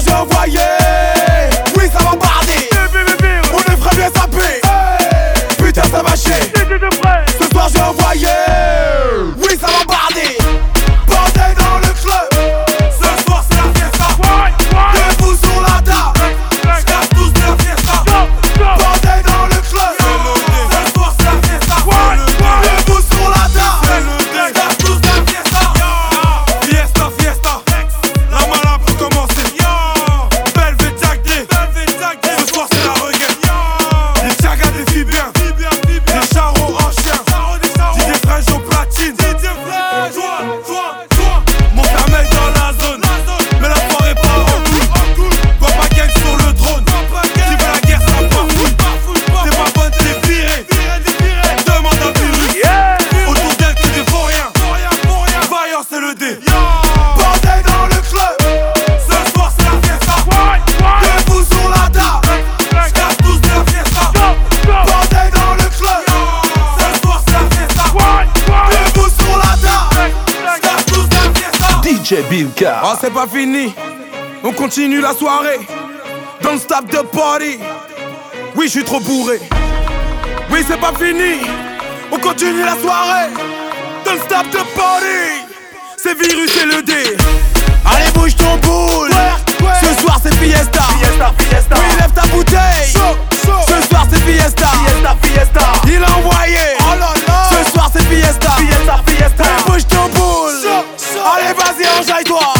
se envoyer joie, joie. Mon fermel dans la zone. Mais la soirée part en couille. Vois pas gang sur le drone. Qui veut la guerre, ça part fouille. T'es pas bonne, t'es viré. Demande un virus. Autour d'elle, que des vauriens. Vaillant, c'est le dé. DJ Bilka. Oh, c'est pas fini. On continue la soirée. Don't stop the party. Oui, je suis trop bourré. Oui, c'est pas fini. On continue la soirée. Don't stop the party. C'est virus et le dé. Allez, bouge ton boule. vas-y, enjaille-toi